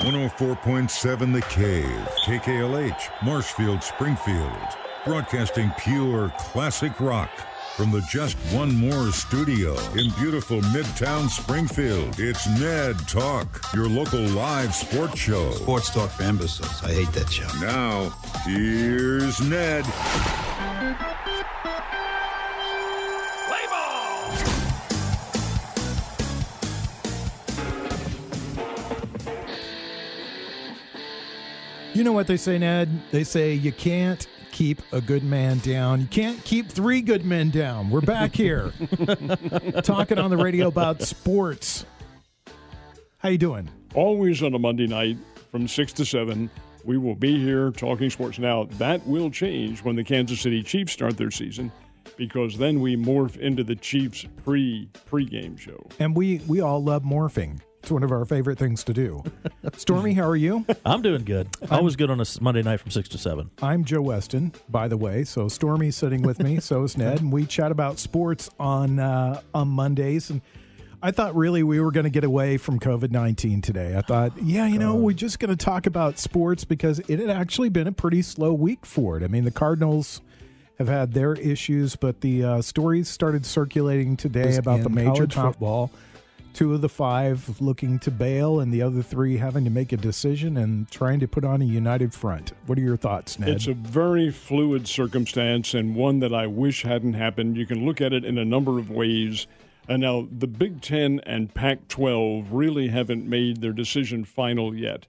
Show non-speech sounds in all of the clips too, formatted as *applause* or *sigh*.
104.7 The Cave, KKLH, Marshfield, Springfield. Broadcasting pure classic rock from the Just One More studio in beautiful Midtown Springfield. It's Ned Talk, your local live sports show. Sports talk for imbeciles. I hate that show. Now, here's Ned. You know what they say, Ned? They say you can't keep a good man down. You can't keep three good men down. We're back here *laughs* talking on the radio about sports. How you doing? Always on a Monday night from 6 to 7, we will be here talking sports. Now, that will change when the Kansas City Chiefs start their season because then we morph into the Chiefs pre pre-game show. And we we all love morphing. It's one of our favorite things to do. *laughs* Stormy, how are you? I'm doing good. i Always good on a Monday night from six to seven. I'm Joe Weston, by the way. So Stormy's sitting with me. So is Ned, and we chat about sports on uh, on Mondays. And I thought really we were going to get away from COVID nineteen today. I thought, yeah, you know, we're just going to talk about sports because it had actually been a pretty slow week for it. I mean, the Cardinals have had their issues, but the uh, stories started circulating today about the major top football. Two of the five looking to bail and the other three having to make a decision and trying to put on a united front. What are your thoughts, Ned? It's a very fluid circumstance and one that I wish hadn't happened. You can look at it in a number of ways. And now the Big Ten and Pac 12 really haven't made their decision final yet.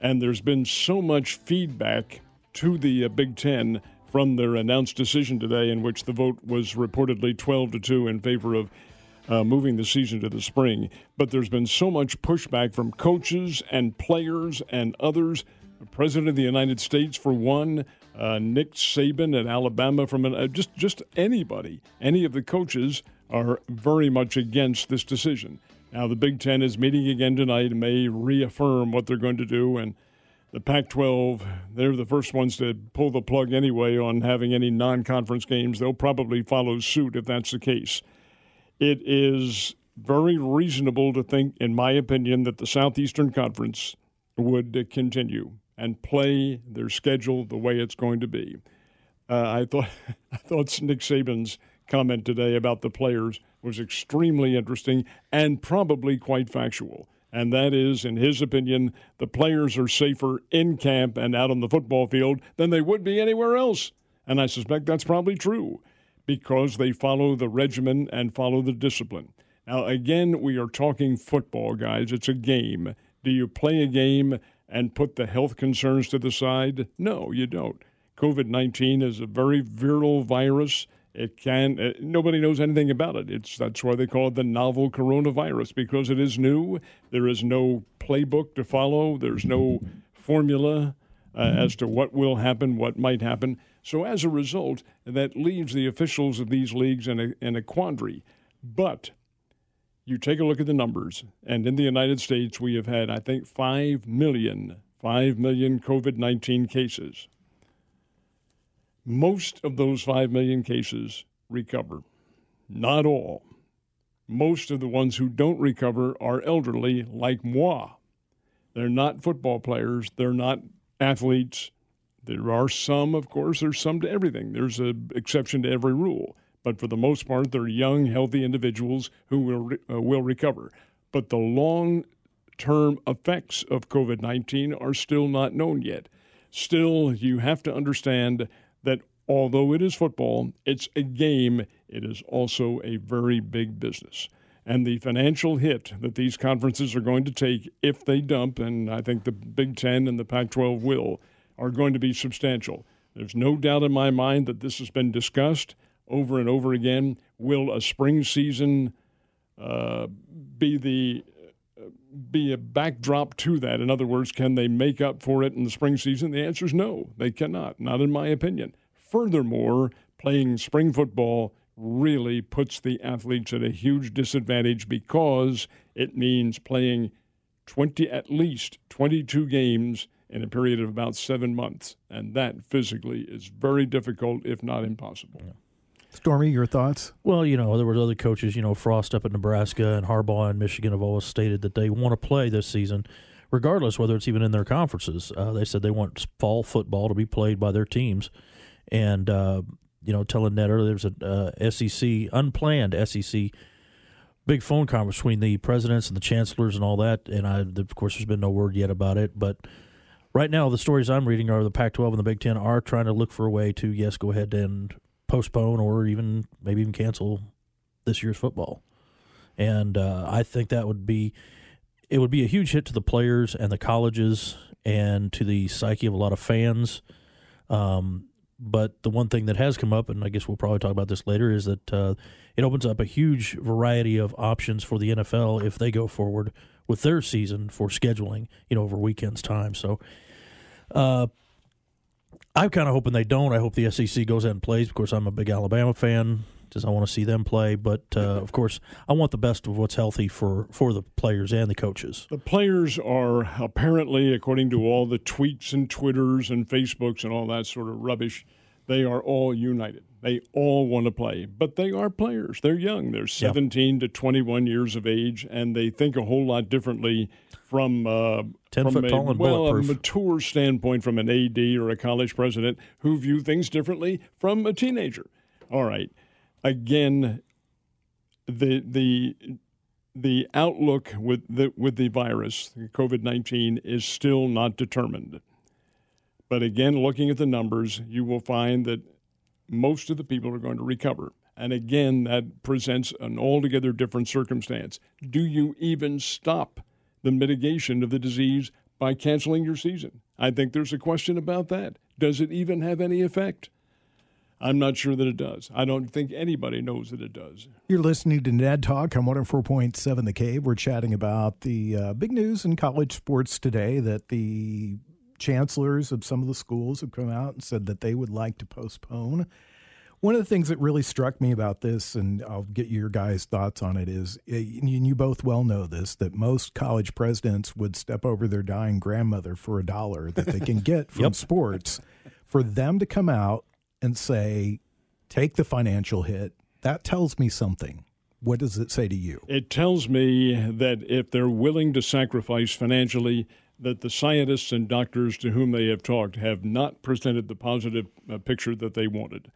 And there's been so much feedback to the uh, Big Ten from their announced decision today, in which the vote was reportedly 12 to 2 in favor of uh, moving the season to the spring. But there's been so much pushback from coaches and players and others. The President of the United States, for one, uh, Nick Saban at Alabama, from an, uh, just just anybody, any of the coaches are very much against this decision. Now the Big Ten is meeting again tonight and may reaffirm what they're going to do and. The Pac 12, they're the first ones to pull the plug anyway on having any non conference games. They'll probably follow suit if that's the case. It is very reasonable to think, in my opinion, that the Southeastern Conference would continue and play their schedule the way it's going to be. Uh, I thought *laughs* I thought Nick Saban's comment today about the players was extremely interesting and probably quite factual. And that is, in his opinion, the players are safer in camp and out on the football field than they would be anywhere else. And I suspect that's probably true because they follow the regimen and follow the discipline. Now, again, we are talking football, guys. It's a game. Do you play a game and put the health concerns to the side? No, you don't. COVID 19 is a very virile virus. It can, uh, nobody knows anything about it. It's, that's why they call it the novel coronavirus because it is new. There is no playbook to follow, there's no formula uh, as to what will happen, what might happen. So as a result, that leaves the officials of these leagues in a, in a quandary. But you take a look at the numbers, and in the United States, we have had, I think, 5 million, 5 million COVID 19 cases. Most of those 5 million cases recover. Not all. Most of the ones who don't recover are elderly, like moi. They're not football players, they're not athletes. There are some, of course, there's some to everything. There's an exception to every rule. But for the most part, they're young, healthy individuals who will, uh, will recover. But the long term effects of COVID 19 are still not known yet. Still, you have to understand that although it is football, it's a game, it is also a very big business. And the financial hit that these conferences are going to take if they dump, and I think the Big Ten and the Pac 12 will, are going to be substantial. There's no doubt in my mind that this has been discussed over and over again. Will a spring season uh, be the be a backdrop to that? In other words, can they make up for it in the spring season? The answer is no, they cannot, not in my opinion. Furthermore, playing spring football really puts the athletes at a huge disadvantage because it means playing 20 at least 22 games in a period of about 7 months and that physically is very difficult if not impossible. Stormy, your thoughts? Well, you know, there were other coaches, you know, Frost up at Nebraska and Harbaugh in Michigan have always stated that they want to play this season regardless whether it's even in their conferences. Uh, they said they want fall football to be played by their teams, and uh, you know, telling Ned earlier there's a uh, SEC unplanned SEC big phone conference between the presidents and the chancellors and all that. And I, of course, there's been no word yet about it, but. Right now, the stories I'm reading are the Pac-12 and the Big Ten are trying to look for a way to, yes, go ahead and postpone or even maybe even cancel this year's football. And uh, I think that would be it would be a huge hit to the players and the colleges and to the psyche of a lot of fans. Um, but the one thing that has come up, and I guess we'll probably talk about this later, is that uh, it opens up a huge variety of options for the NFL if they go forward with their season for scheduling, you know, over weekends time. So, uh, I'm kind of hoping they don't. I hope the SEC goes ahead and plays. Of course, I'm a big Alabama fan. Just I want to see them play, but uh, of course, I want the best of what's healthy for for the players and the coaches. The players are apparently, according to all the tweets and Twitters and Facebooks and all that sort of rubbish, they are all united. They all want to play, but they are players. They're young. They're 17 to 21 years of age, and they think a whole lot differently from uh, 10 from a, well, a mature standpoint from an AD or a college president who view things differently from a teenager. All right, again, the the the outlook with the with the virus, COVID nineteen, is still not determined. But again, looking at the numbers, you will find that most of the people are going to recover. And again, that presents an altogether different circumstance. Do you even stop the mitigation of the disease by canceling your season? I think there's a question about that. Does it even have any effect? I'm not sure that it does. I don't think anybody knows that it does. You're listening to Ned Talk on 104.7 The Cave. We're chatting about the uh, big news in college sports today that the chancellors of some of the schools have come out and said that they would like to postpone. One of the things that really struck me about this, and I'll get your guys' thoughts on it, is eh, and you both well know this that most college presidents would step over their dying grandmother for a dollar that they can get *laughs* from Yep. sports. For them to come out and say, take the financial hit, that tells me something. What does it say to you? It tells me that if they're willing to sacrifice financially, that the scientists and doctors to whom they have talked have not presented the positive uh, picture that they wanted.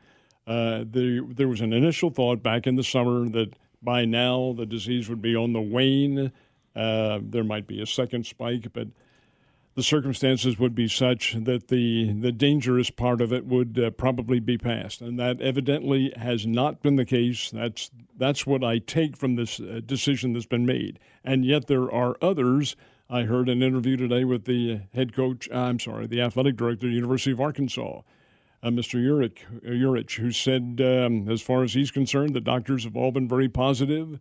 Uh, there, there was an initial thought back in the summer that by now the disease would be on the wane. Uh, there might be a second spike, but the circumstances would be such that the the dangerous part of it would uh, probably be passed, and that evidently has not been the case. That's that's what I take from this uh, decision that's been made, and yet there are others. I heard an interview today with the head coach. I'm sorry, the athletic director University of Arkansas, uh, Mr. Urich, uh, Urich, who said, um, as far as he's concerned, the doctors have all been very positive.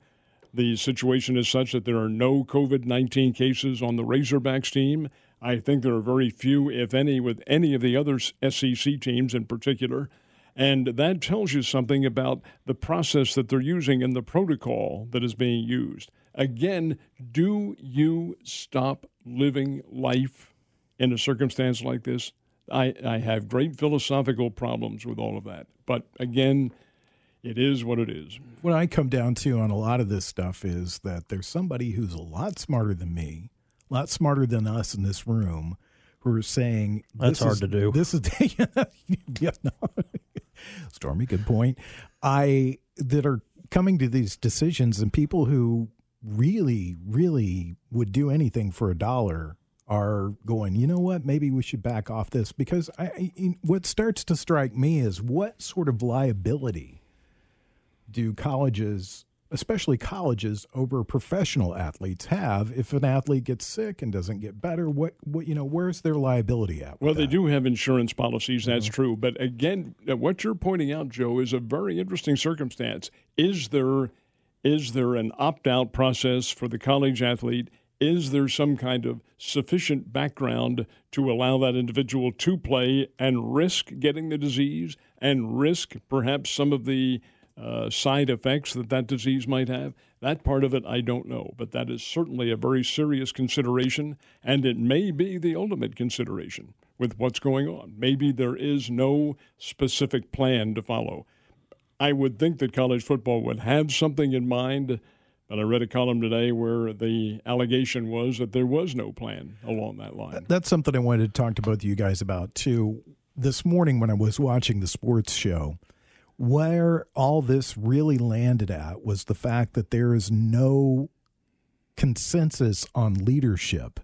The situation is such that there are no COVID 19 cases on the Razorbacks team. I think there are very few, if any, with any of the other SEC teams in particular. And that tells you something about the process that they're using and the protocol that is being used. Again, do you stop living life in a circumstance like this? I, I have great philosophical problems with all of that. But again, it is what it is. What I come down to on a lot of this stuff is that there's somebody who's a lot smarter than me, a lot smarter than us in this room, who are saying That's hard is- to do. This is *laughs* yeah, no. Stormy, good point. I that are coming to these decisions and people who really, really would do anything for a dollar are going, you know what, maybe we should back off this because I, what starts to strike me is what sort of liability do colleges, especially colleges, over professional athletes have if an athlete gets sick and doesn't get better? What, what you know, where's their liability at? Well, they that? do have insurance policies, that's true. But again, uh, what you're pointing out, Joe, is a very interesting circumstance. Is there is there an opt-out process for the college athlete? Is there some kind of sufficient background to allow that individual to play and risk getting the disease and risk perhaps some of the uh, side effects that that disease might have? That part of it I don't know, but that is certainly a very serious consideration, and it may be the ultimate consideration with what's going on. Maybe there is no specific plan to follow. I would think that college football would have something in mind But I read a column today where the allegation was that there was no plan along that line. That's something I wanted to talk to both of you guys about too. This morning when I was watching the sports show, where all this really landed at was the fact that there is no consensus on leadership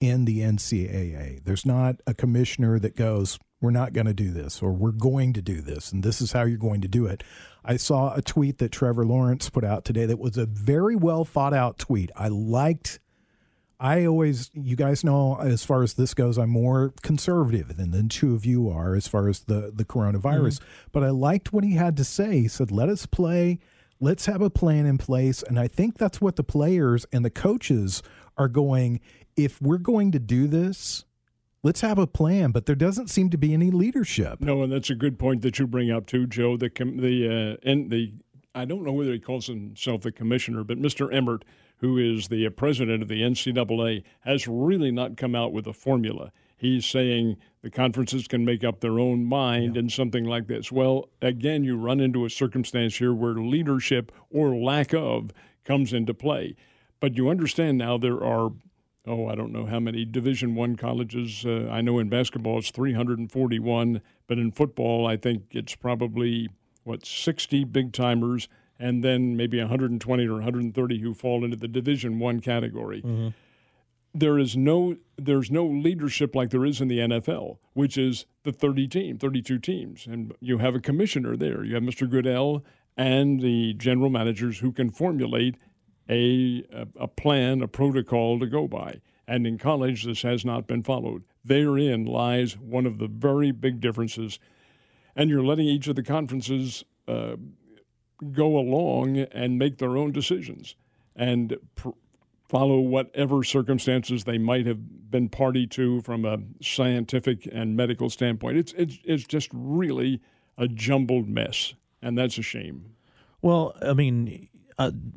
in the NCAA. There's not a commissioner that goes, we're not going to do this or we're going to do this and this is how you're going to do it. I saw a tweet that Trevor Lawrence put out today that was a very well thought out tweet. I liked I always you guys know as far as this goes I'm more conservative than the two of you are as far as the the coronavirus. Mm-hmm. But I liked what he had to say. He said let us play, let's have a plan in place and I think that's what the players and the coaches are going if we're going to do this let's have a plan. But there doesn't seem to be any leadership. No, and that's a good point that you bring up too, Joe. The the uh, and the I don't know whether he calls himself the commissioner, but Mr. Emmert, who is the uh, president of the NCAA, has really not come out with a formula. He's saying the conferences can make up their own mind yeah. and something like this. Well, again, you run into a circumstance here where leadership or lack of comes into play. But you understand now there are oh, I don't know how many Division One colleges. Uh, I know in basketball it's 341, but in football I think it's probably what 60 big timers, and then maybe 120 or 130 who fall into the Division One category. Mm-hmm. There is no there's no leadership like there is in the NFL, which is the 30 team, 32 teams, and you have a commissioner there. You have Mr. Goodell and the general managers who can formulate a, a plan, a protocol to go by. And in college, this has not been followed. Therein lies one of the very big differences. And you're letting each of the conferences uh, go along and make their own decisions and pr- follow whatever circumstances they might have been party to from a scientific and medical standpoint. It's, it's, it's just really a jumbled mess, and that's a shame. Well, I mean,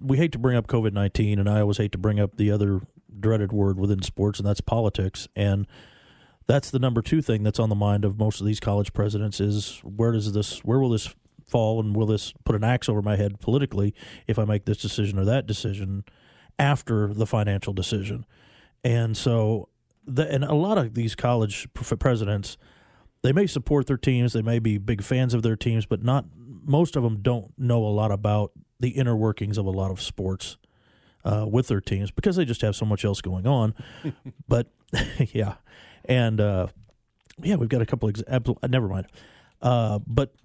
we hate to bring up COVID 19, and I always hate to bring up the other dreaded word within sports, and that's politics. And that's the number two thing that's on the mind of most of these college presidents is where does this, where will this fall, and will this put an axe over my head politically if I make this decision or that decision after the financial decision? And so, the, and a lot of these college presidents, they may support their teams, they may be big fans of their teams, but not most of them don't know a lot about the inner workings of a lot of sports uh, with their teams because they just have so much else going on. *laughs* but *laughs* yeah, and uh, yeah, we've got a couple. Ex- never mind. Uh, but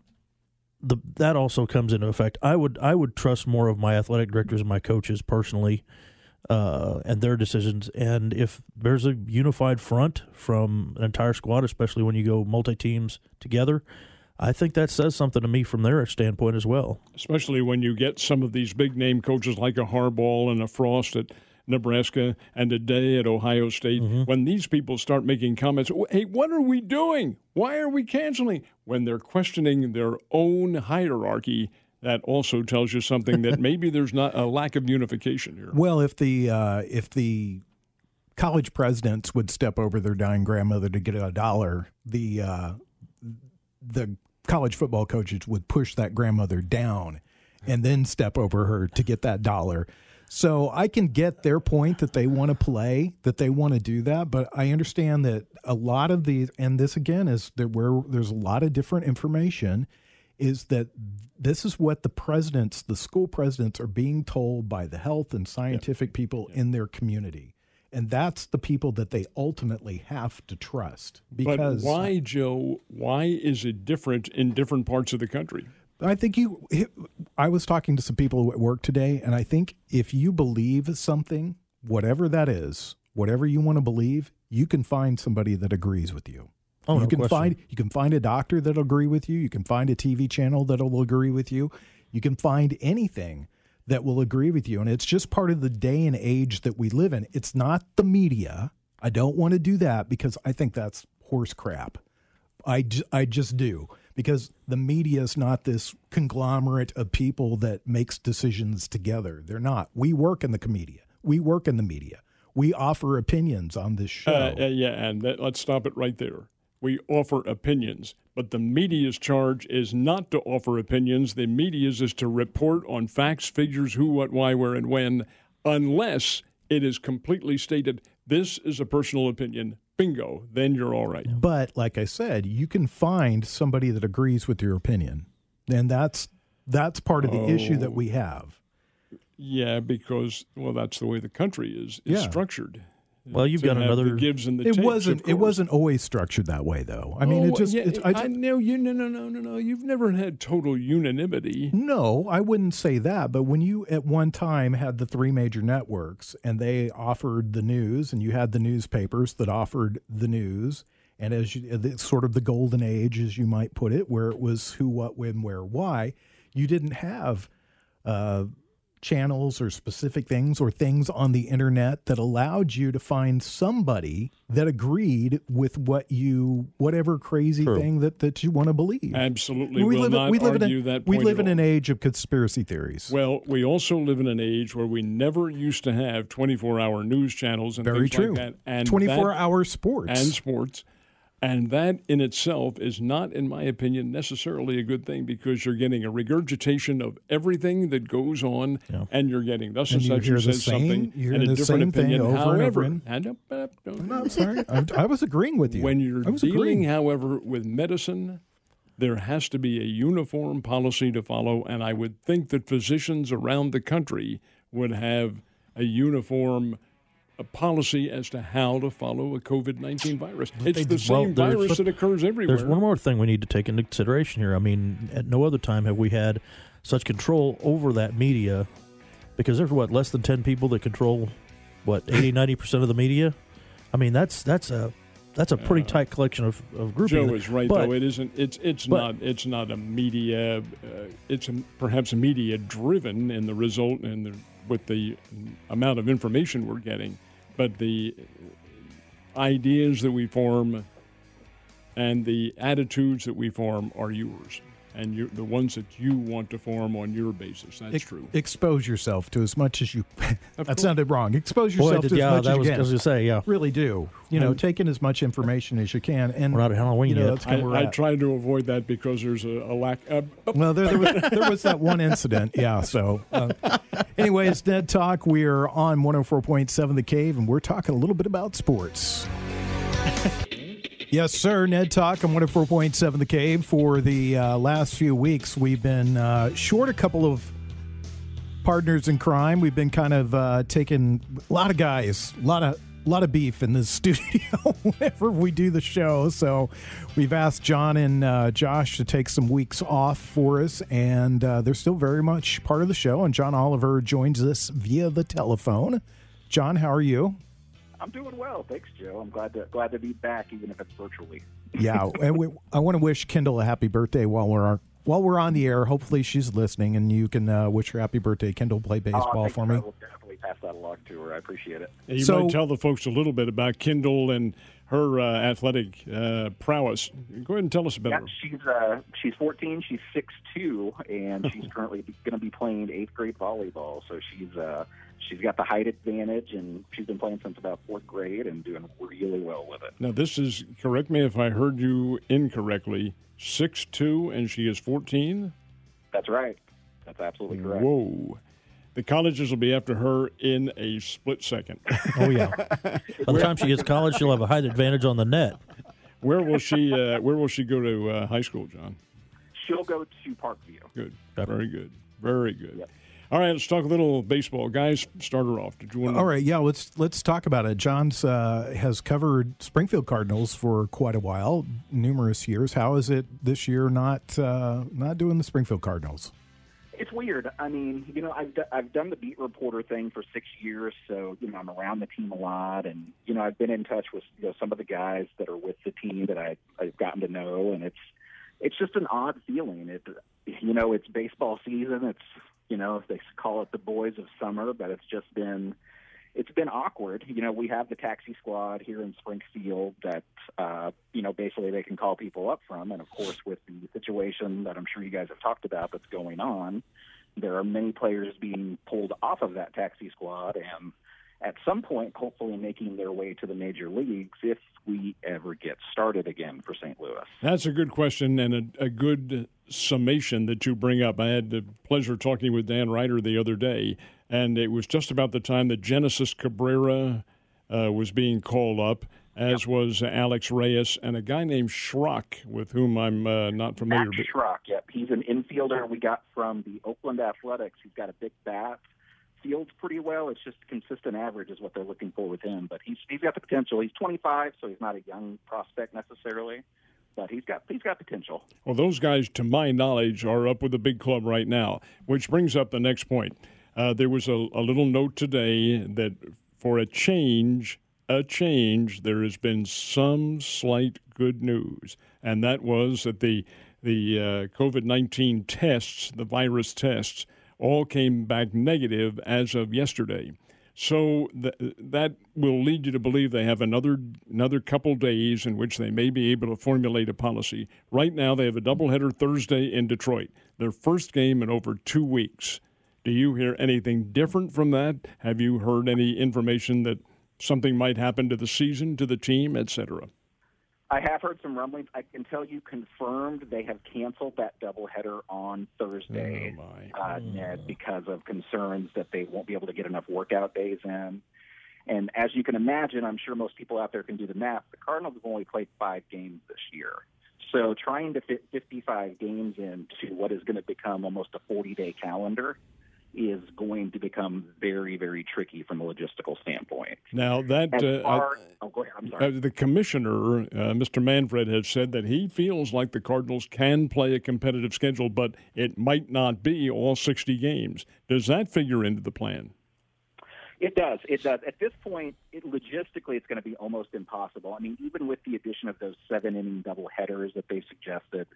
the that also comes into effect. I would I would trust more of my athletic directors and my coaches personally. Uh, and their decisions. And if there's a unified front from an entire squad, especially when you go multi teams together, I think that says something to me from their standpoint as well. Especially when you get some of these big name coaches like a Harbaugh and a Frost at Nebraska and a Day at Ohio State. Mm-hmm. When these people start making comments, hey, what are we doing? Why are we canceling? When they're questioning their own hierarchy, that also tells you something that *laughs* maybe there's not a lack of unification here. Well, if the uh, if the college presidents would step over their dying grandmother to get a dollar, the uh, the college football coaches would push that grandmother down and then step over her to get that dollar. So I can get their point that they want to play, that they want to do that, but I understand that a lot of these, and this again is there where there's a lot of different information, is that this is what the presidents, the school presidents, are being told by the health and scientific yeah. people yeah. in their community and that's the people that they ultimately have to trust. Because but why, Joe? Why is it different in different parts of the country? I think you. I was talking to some people at work today, and I think if you believe something, whatever that is, whatever you want to believe, you can find somebody that agrees with you. Oh, you no can question. find you can find a doctor that'll agree with you. You can find a TV channel that'll agree with you. You can find anything that will agree with you. And it's just part of the day and age that we live in. It's not the media. I don't want to do that because I think that's horse crap. I, j- I just do because the media is not this conglomerate of people that makes decisions together. They're not. We work in the media. We work in the media. We offer opinions on this show. Uh, uh, yeah, and that, let's stop it right there. We offer opinions. But the media's charge is not to offer opinions. The media's is to report on facts, figures, who, what, why, where, and when, unless it is completely stated this is a personal opinion. Bingo, then you're all right. But like I said, you can find somebody that agrees with your opinion. And that's that's part of the oh. issue that oh. we have. Yeah, because well, that's the way the country is, is yeah. structured. Well, you've got another gives and the it takes, wasn't it wasn't always structured that way though. I mean, oh, it just yeah, it's, I, I know you no no no no no. You've never had total unanimity. No, I wouldn't say that. But when you at one time had the three major networks and they offered the news, and you had the newspapers that offered the news, and as you, it's sort of the golden age, as you might put it, where it was who, what, when, where, why. You didn't have. Uh, channels or specific things or things on the internet that allowed you to find somebody that agreed with what you whatever crazy True. thing that, that you want to believe. Absolutely. We live, in, we live in a, we live in an age of conspiracy theories. Well, we also live in an age where we never used to have 24-hour news channels and Very things true. like that. And 24-hour sports. And sports. And that in itself is not, in my opinion, necessarily a good thing because you're getting a regurgitation of everything that goes on, yeah. and you're getting thus and, and such who says same, something and a different opinion. however, and no, I'm sorry, I, I, was agreeing with you. When you're dealing, agreeing. however, with medicine, there has to be a uniform policy to follow, and I would think that physicians around the country would have a uniform a policy as to how to follow a COVID 19 virus. It's the same well, virus that occurs everywhere. There's one more thing we need to take into consideration here. I mean, at no other time have we had such control over that media because there's what, less than 10 people that control what, 80, *laughs* 90% of the media? I mean, that's that's a that's a pretty uh, tight collection of, of grouping. Joe is right, but, though. It isn't. It's it's but, not. It's not a media. Uh, it's a, perhaps a media driven in the result and the, with the amount of information we're getting but the ideas that we form and the attitudes that we form are yours and you, the ones that you want to form on your basis. That's true. Expose yourself to as much as you. *laughs* that sounded wrong. Expose yourself Boy, to yeah, as much that as was, you can. As you say, yeah, really do. You know, take in as much information as you can. And we're not at Halloween you know, yet. I, I try to avoid that because there's a, a lack. Of, oh. Well, there, there, was, *laughs* there, was, that one incident. Yeah. So, uh, anyways, Ned Talk. We are on 104.7 The Cave, and we're talking a little bit about sports. Yes, sir. Ned Talk on 104.7 The Cave. For the uh, last few weeks, we've been uh, short a couple of partners in crime. We've been kind of uh, taking a lot of guys, a lot of a lot of beef in the *laughs* studio whenever we do the show. So we've asked John and uh, Josh to take some weeks off for us, and uh, they're still very much part of the show. And John Oliver joins us via the telephone. John, how are you? I'm doing well, thanks, Joe. I'm glad to glad to be back, even if it's virtually. *laughs* yeah, and we, I want to wish Kendall a happy birthday while we're while we're on the air. Hopefully, she's listening, and you can uh, wish her happy birthday. Kendall, play oh, baseball oh, for me. I will definitely pass that along to her. I appreciate it. you so, might tell the folks a little bit about Kendall and her uh, athletic uh, prowess. Go ahead and tell us about yeah, her. She's uh, she's 14. She's 6'2", and *laughs* she's currently going to be playing eighth grade volleyball. So she's uh, she's got the height advantage, and she's been playing since about fourth grade and doing really well with it. Now, this is correct me if I heard you incorrectly. Six two, and she is 14. That's right. That's absolutely correct. Whoa. The colleges will be after her in a split second. Oh yeah. By the time she gets college, she'll have a height advantage on the net. Where will she? Uh, where will she go to uh, high school, John? She'll go to Parkview. Good. Very good. Very good. Yep. All right, let's talk a little baseball, guys. Start her off. Did you want? To... All right, yeah. Let's let's talk about it. John's uh, has covered Springfield Cardinals for quite a while, numerous years. How is it this year? Not uh, not doing the Springfield Cardinals. It's weird. I mean, you know, I've d- I've done the beat reporter thing for six years, so you know I'm around the team a lot, and you know I've been in touch with you know some of the guys that are with the team that I I've gotten to know, and it's it's just an odd feeling. It you know it's baseball season. It's you know, they call it the boys of summer, but it's just been it's been awkward. You know, we have the taxi squad here in Springfield that uh, you know basically they can call people up from, and of course with the situation that I'm sure you guys have talked about that's going on, there are many players being pulled off of that taxi squad and at some point, hopefully making their way to the major leagues if we ever get started again for St. Louis? That's a good question and a, a good summation that you bring up. I had the pleasure talking with Dan Ryder the other day, and it was just about the time that Genesis Cabrera uh, was being called up, as yep. was Alex Reyes and a guy named Schrock, with whom I'm uh, not familiar. Max Schrock, yep. He's an infielder we got from the Oakland Athletics. He's got a big bat fields pretty well. It's just consistent average is what they're looking for with him. But he's he's got the potential. He's 25, so he's not a young prospect necessarily, but he's got he's got potential. Well, those guys, to my knowledge, are up with the big club right now, which brings up the next point. Uh, there was a, a little note today that for a change, a change, there has been some slight good news, and that was that the the uh, COVID 19 tests, the virus tests, all came back negative as of yesterday. So th- that will lead you to believe they have another another couple days in which they may be able to formulate a policy. Right now, they have a doubleheader Thursday in Detroit, their first game in over two weeks. Do you hear anything different from that? Have you heard any information that something might happen to the season, to the team, etc.? I have heard some rumblings. I can tell you confirmed they have canceled that doubleheader on Thursday, oh uh, Ned, because of concerns that they won't be able to get enough workout days in. And as you can imagine, I'm sure most people out there can do the math. The Cardinals have only played five games this year. So trying to fit 55 games into what is going to become almost a 40 day calendar is going to become very, very tricky from a logistical standpoint. Now that uh, far, I, oh, go ahead. I'm sorry. Uh, the commissioner, uh, Mr. Manfred, has said that he feels like the Cardinals can play a competitive schedule, but it might not be all 60 games. Does that figure into the plan? It does. It does. At this point, it, logistically, it's going to be almost impossible. I mean, even with the addition of those seven inning double headers that they suggested,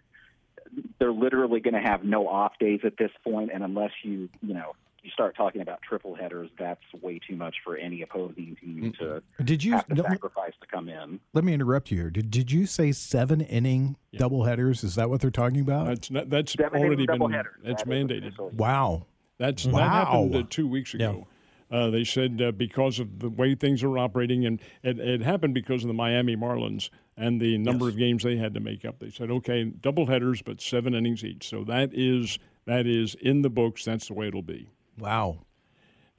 they're literally going to have no off days at this point, and unless you you know you start talking about triple headers, that's way too much for any opposing team to did you have to sacrifice to come in. Let me interrupt you here. Did did you say seven inning yeah. double headers? Is that what they're talking about? That's not, that's seven already been that's that mandated. Wow, that's wow. that happened uh, two weeks ago. Yeah. Uh, they said uh, because of the way things are operating, and it, it, happened because of the Miami Marlins and the number yes. of games they had to make up. They said, okay, double headers, but seven innings each. So that is that is in the books. That's the way it'll be. Wow.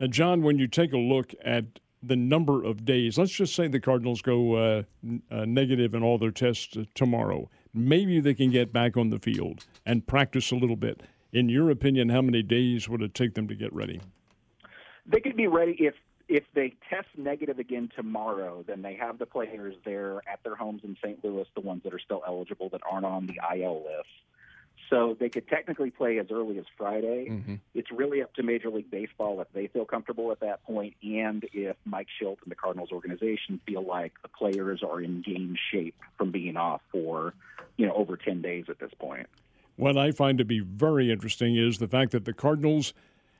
Now, John, when you take a look at the number of days, let's just say the Cardinals go uh, uh, negative in all their tests tomorrow. Maybe they can get back on the field and practice a little bit. In your opinion, how many days would it take them to get ready? They could be ready if if they test negative again tomorrow, then they have the players there at their homes in St. Louis, the ones that are still eligible that aren't on the IL list. So they could technically play as early as Friday. Mm-hmm. It's really up to Major League Baseball if they feel comfortable at that point, and if Mike Shildt and the Cardinals organization feel like the players are in game shape from being off for, you know, over ten days at this point. What I find to be very interesting is the fact that the Cardinals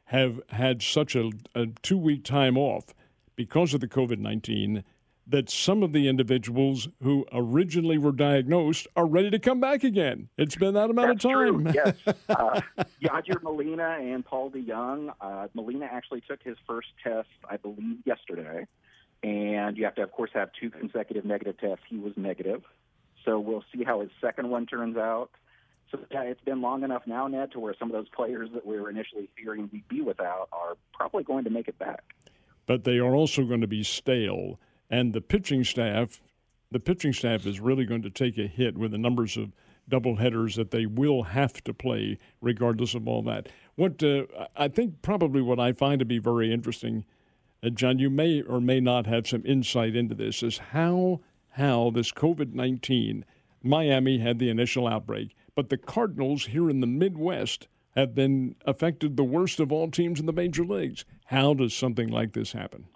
have had such a, a two week time off because of the COVID 19 that some of the individuals who originally were diagnosed are ready to come back again. It's been that amount That's of time. True. Yes. *laughs* Uh, Yadier Molina and Paul DeJong. Uh, Molina actually took his first test, I believe, yesterday. And you have to, of course, have two consecutive negative tests. He was negative. So we'll see how his second one turns out. So yeah, it's been long enough now, Ned, to where some of those players that we were initially fearing we'd be without are probably going to make it back. But they are also going to be stale, and the pitching staff, the pitching staff is really going to take a hit with the numbers of doubleheaders that they will have to play, regardless of all that. What uh, I think probably what I find to be very interesting, uh, John, you may or may not have some insight into this, is how how this COVID nineteen Miami had the initial outbreak but the Cardinals here in the Midwest have been affected the worst of all teams in the major leagues. How does something like this happen?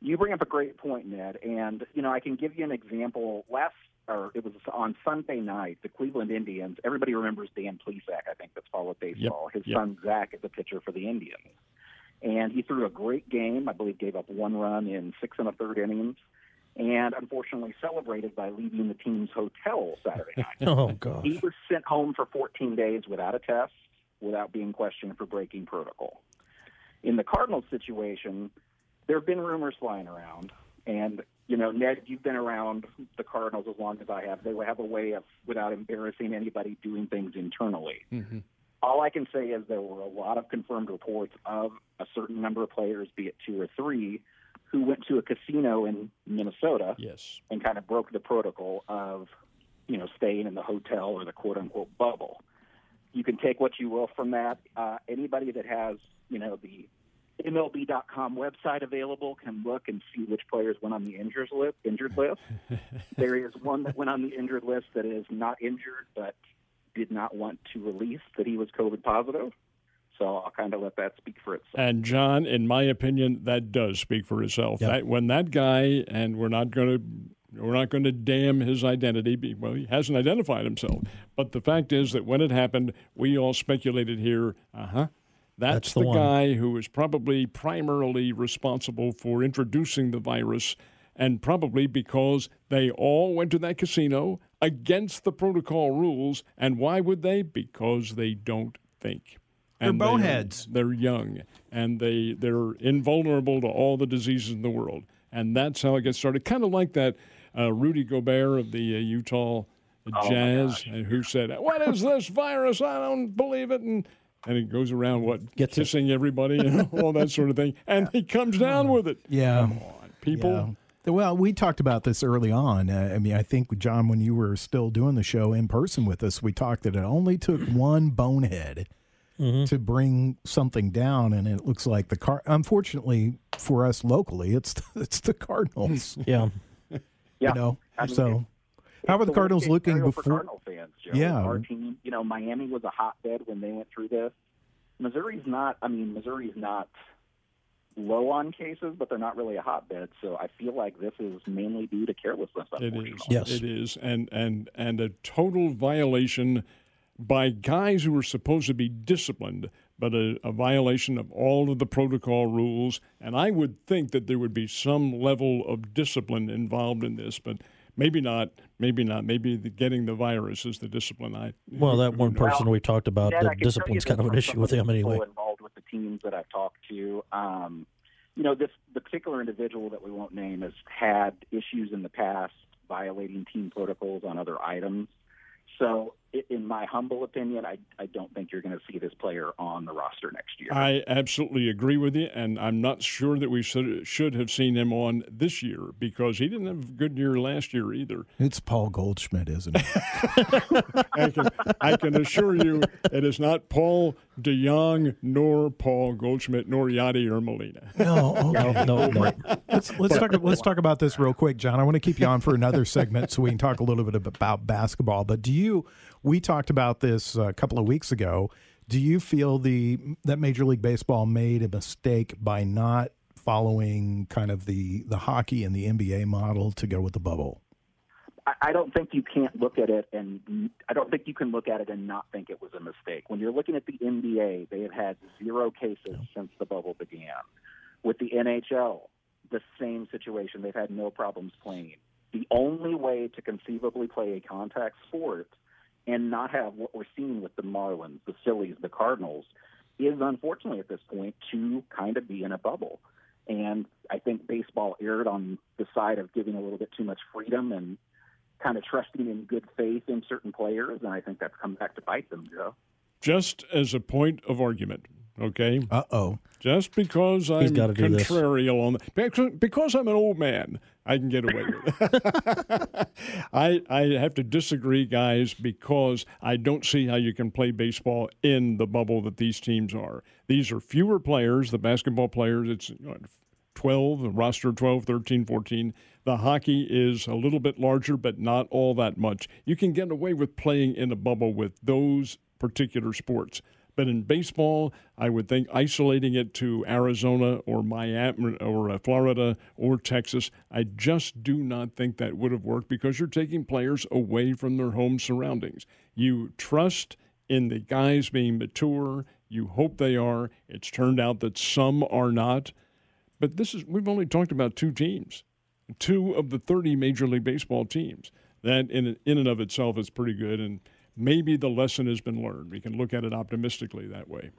You bring up a great point, Ned. And, you know, I can give you an example. Last, or it was on Sunday night, the Cleveland Indians, everybody remembers Dan Plesac, I think, that's followed baseball. Yep. His yep. son, Zach, is a pitcher for the Indians. And he threw a great game. I believe gave up one run in six and a third innings and unfortunately celebrated by leaving the team's hotel Saturday night. *laughs* oh, God. He was sent home for 14 days without a test, without being questioned for breaking protocol. In the Cardinals situation, there have been rumors flying around, and you know, Ned, you've been around the Cardinals as long as I have. They have a way of, without embarrassing anybody, doing things internally. Mm-hmm. All I can say is there were a lot of confirmed reports of a certain number of players, be it two or three, who went to a casino in Minnesota Yes. and kind of broke the protocol of, you know, staying in the hotel or the quote unquote bubble. You can take what you will from that. Uh, anybody that has, you know, the MLB.com website available can look and see which players went on the injured list. Injured list. *laughs* there is one that went on the injured list that is not injured, but did not want to release that he was COVID positive. So I'll kind of let that speak for itself. And John, in my opinion, that does speak for itself. Yep. That, when that guy, and we're not going to. We're not going to damn his identity. Well, he hasn't identified himself. But the fact is that when it happened, we all speculated here. Uh huh. That's, That's the the, guy who was probably primarily responsible for introducing the virus, and probably because they all went to that casino against the protocol rules. And why would they? Because they don't think. They're And they are- boneheads. they're young and they they're invulnerable to all the diseases in the world, and that's how it gets started. Kind of like that uh, Rudy Gobert of the uh, Utah Oh, Jazz, and who said, "What is this virus? I don't believe it." And and he goes around what Gets it. kissing everybody and all that sort of thing, and he comes down with it. Yeah. Come on, people. Yeah. Well, we talked about this early on. Uh, I mean, I think John, when you were still doing the show in person with us, we talked that it only took one bonehead Mm-hmm. to bring something down, and it looks like the car. Unfortunately for us locally, it's it's the Cardinals. Yeah. *laughs* Yeah. You know, I mean, so how are the Cardinals looking scenario for before? Cardinal fans, Joe. Yeah. our team. You know, Miami was a hotbed when they went through this. Missouri's not. I mean, Missouri's not low on cases, but they're not really a hotbed. So I feel like this is mainly due to carelessness. It is. Yes. It is. And and and a total violation by guys who are supposed to be disciplined, but a, a violation of all of the protocol rules. And I would think that there would be some level of discipline involved in this, but maybe not. Maybe not. Maybe the, getting the virus is the discipline. I Well, that one person we talked about, Ned, the I can discipline's kind of an issue with him anyway. people Involved with the teams that I've talked to, um, you know, this the particular individual that we won't name has had issues in the past violating team protocols on other items. So, i in my humble opinion, I, I don't think you're going to see this player on the roster next year. I absolutely agree with you, and I'm not sure that we should, should have seen him on this year because he didn't have a good year last year either. It's Paul Goldschmidt, isn't it? *laughs* I can, I can assure you it is not Paul DeJong, nor Paul Goldschmidt, nor Yadier Molina. no, oh, *laughs* okay. No, no. let's let's talk let's talk about this real quick, John. I want to keep you on for another segment so we can talk a little bit about basketball. But do you? We talked about this a couple of weeks ago. Do you feel the that Major League Baseball made a mistake by not following kind of the the hockey and the NBA model to go with the bubble? I, I don't think you can't look at it and I don't think you can look at it and not think it was a mistake. When you're looking at the NBA, they have had zero cases since the bubble began. With the NHL, the same situation. They've had no problems playing. The only way to conceivably play a contact sport and not have what we're seeing with the Marlins, the Phillies, the Cardinals is unfortunately at this point to kind of be in a bubble. And I think baseball erred on the side of giving a little bit too much freedom and kind of trusting in good faith in certain players, and I think that's come back to bite them, Joe. Just as a point of argument, okay? Uh oh. Just because I'm do this. contrarian on because, because I'm an old man, I can get away with it. *laughs* I I have to disagree, guys, because I don't see how you can play baseball in the bubble that these teams are. These are fewer players, the basketball players. It's what, 12, roster 12, 13, 14. The hockey is a little bit larger, but not all that much. You can get away with playing in a bubble with those particular sports. But in baseball, I would think isolating it to Arizona or Miami or uh, Florida or Texas, I just do not think that would have worked because you're taking players away from their home surroundings. You trust in the guys being mature. You hope they are. It's turned out that some are not. But this is we've only talked about two teams, two of the 30 Major League Baseball teams. That in in and of itself is pretty good, and maybe the lesson has been learned. We can look at it optimistically that way.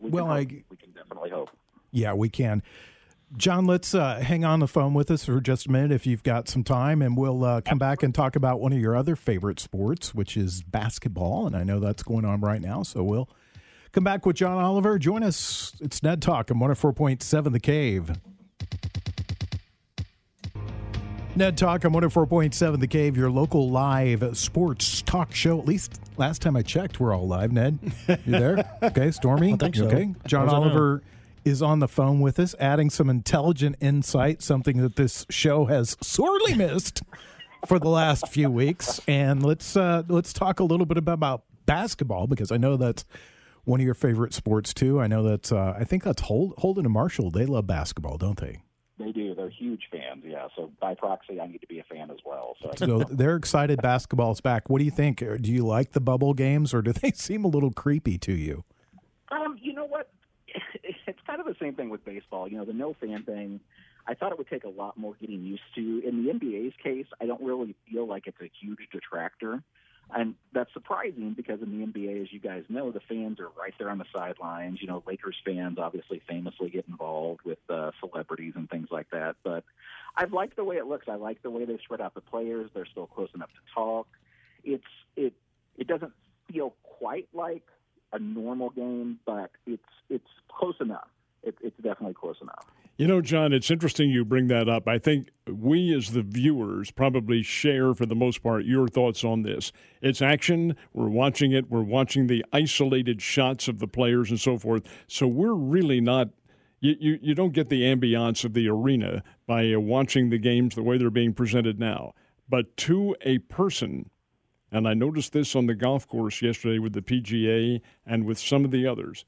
We Well. I- we can definitely hope. Yeah, we can. John, let's uh, hang on the phone with us for just a minute if you've got some time, and we'll uh, come back and talk about one of your other favorite sports, which is basketball. And I know that's going on right now, so we'll come back with John Oliver. Join us. It's Ned Talk on 104.7 The Cave. Ned Talk on 104.7 The Cave, your local live sports talk show. At least last time I checked, we're all live. Ned, you there? *laughs* Okay, Stormy? I think so. Okay. John Oliver is on the phone with us, adding some intelligent insight, something that this show has sorely missed for the last few weeks. And let's uh, let's talk a little bit about basketball because I know that's one of your favorite sports too. I know that uh, I think that's Hold, Holden and Marshall. They love basketball, don't they? They do. They're huge fans. Yeah. So by proxy, I need to be a fan as well. So, *laughs* so they're excited basketball's back. What do you think? Do you like the bubble games, or do they *laughs* seem a little creepy to you? Um, you know what? *laughs* It's kind of the same thing with baseball. You know, the no fan thing. I thought it would take a lot more getting used to. In the NBA's case, I don't really feel like it's a huge detractor. And that's surprising because in the NBA, as you guys know, the fans are right there on the sidelines. You know, Lakers fans obviously famously get involved with uh, celebrities and things like that. But I like the way it looks. I like the way they spread out the players. They're still close enough to talk. It's it it doesn't feel quite like a normal game, but it's it's close enough. It, it's definitely close enough. You know, John, it's interesting you bring that up. I think we as the viewers probably share, for the most part, your thoughts on this. It's action. We're watching it. We're watching the isolated shots of the players and so forth. So we're really not. You, you, you don't get the ambiance of the arena by uh, watching the games the way they're being presented now. But to a person, and I noticed this on the golf course yesterday with the PGA and with some of the others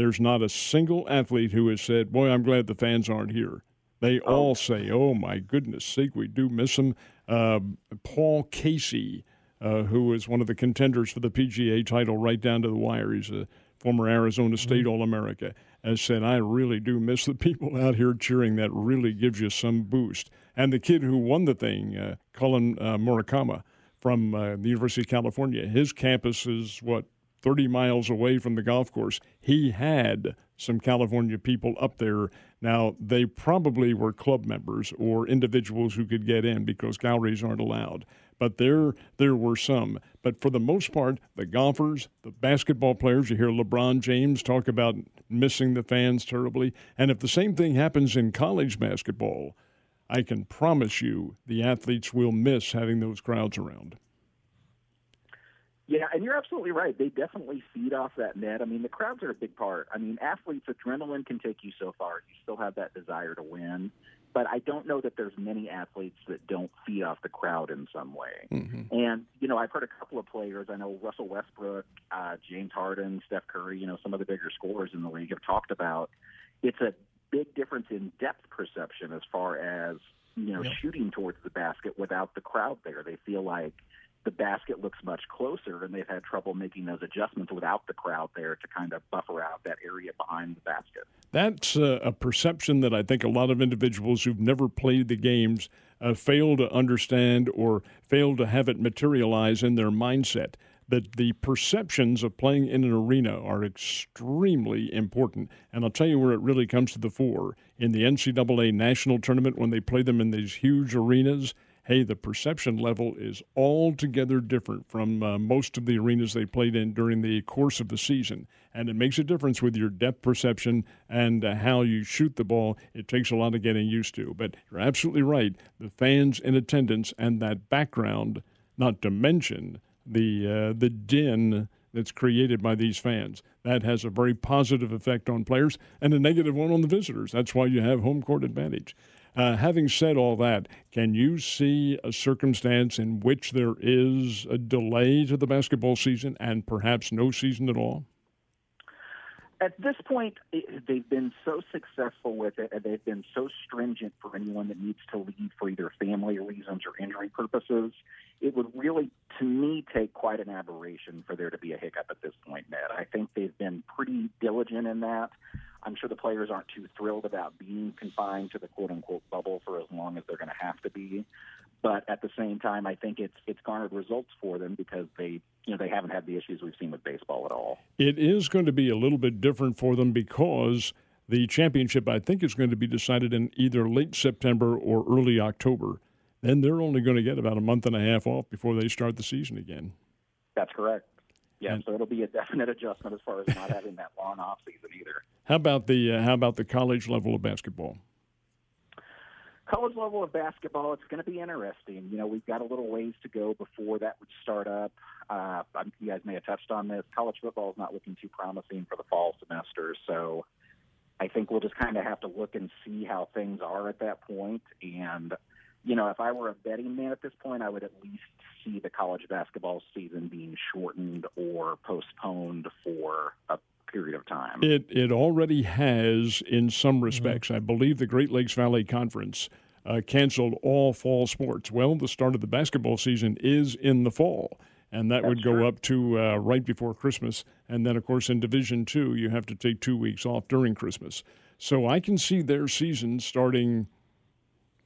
there's not a single athlete who has said, Boy, I'm glad the fans aren't here. They oh. all say, Oh, my goodness sake, we do miss them. Uh, Paul Casey, uh, who is one of the contenders for the PGA title right down to the wire, he's a former Arizona mm-hmm. State mm-hmm. All America, has said, I really do miss the *laughs* people out here cheering. That really gives you some boost. And the kid who won the thing, uh, Collin uh, Morikawa from uh, the University of California, his campus is what, 30 miles away from the golf course. He had some California people up there. Now, they probably were club members or individuals who could get in because galleries aren't allowed. But there, there were some. But for the most part, the golfers, the basketball players, you hear LeBron James talk about missing the fans terribly. And if the same thing happens in college basketball, I can promise you the athletes will miss having those crowds around. Yeah, and you're absolutely right. They definitely feed off that net. I mean, the crowds are a big part. I mean, athletes, adrenaline can take you so far. You still have that desire to win. But I don't know that there's many athletes that don't feed off the crowd in some way. Mm-hmm. And, you know, I've heard a couple of players. I know Russell Westbrook, uh, James Harden, Steph Curry, you know, some of the bigger scorers in the league have talked about it's a big difference in depth perception as far as, you know, shooting towards the basket without the crowd there. They feel like – the basket looks much closer, and they've had trouble making those adjustments without the crowd there to kind of buffer out that area behind the basket. That's uh, a perception that I think a lot of individuals who've never played the games uh, fail to understand or fail to have it materialize in their mindset. That the perceptions of playing in an arena are extremely important. And I'll tell you where it really comes to the fore. In the NCAA national tournament, when they play them in these huge arenas, hey, the perception level is altogether different from uh, most of the arenas they played in during the course of the season. And it makes a difference with your depth perception and uh, how you shoot the ball. It takes a lot of getting used to. But you're absolutely right. The fans in attendance and that background, not to mention the, uh, the din that's created by these fans. That has a very positive effect on players and a negative one on the visitors. That's why you have home court advantage. Uh, having said all that, can you see a circumstance in which there is a delay to the basketball season and perhaps no season at all? At this point, they've been so successful with it, and they've been so stringent for anyone that needs to leave for either family reasons or injury purposes. It would really, to me, take quite an aberration for there to be a hiccup at this point, Ned. I think they've been pretty diligent in that. I'm sure the players aren't too thrilled about being confined to the quote unquote bubble for as long as they're going to have to be. But at the same time, I think it's it's garnered results for them because they you know they haven't had the issues we've seen with baseball at all. It is going to be a little bit different for them because The championship, I think, is going to be decided in either late September or early October. Then they're only going to get about a month and a half off before they start the season again. That's correct. Yeah, And- so it'll be a *laughs* definite adjustment as far as not having that long off season either. How about the uh, how about the college level of basketball? college level of basketball, it's going to be interesting. You know, we've got a little ways to go before that would start up. Uh, you guys may have touched on this. College football is not looking too promising for the fall semester, so I think we'll just kind of have to look and see how things are at that point. And you know, if I were a betting man at this point, I would at least see the college basketball season being shortened or postponed for a period of time. It it already has in some respects. I believe the Great Lakes Valley Conference uh, canceled all fall sports. Well, the start of the basketball season is in the fall, and that would go up to uh, right before Christmas. And then, of course, in Division Two, you have to take two weeks off during Christmas. So I can see their season starting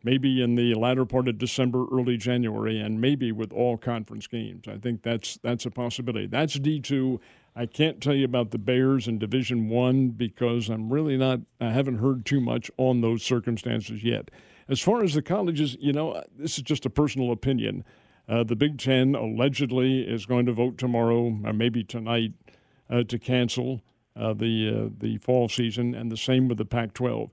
maybe in the latter part of December, early January, and maybe with all conference games. I think that's that's a possibility. That's D two. I can't tell you about the Bears in Division One because I'm really not. I haven't heard too much on those circumstances yet. As far as the colleges, you know, this is just a personal opinion. Uh, the Big Ten allegedly is going to vote tomorrow, or maybe tonight, uh, to cancel uh, the uh, the fall season, and the same with the Pac-12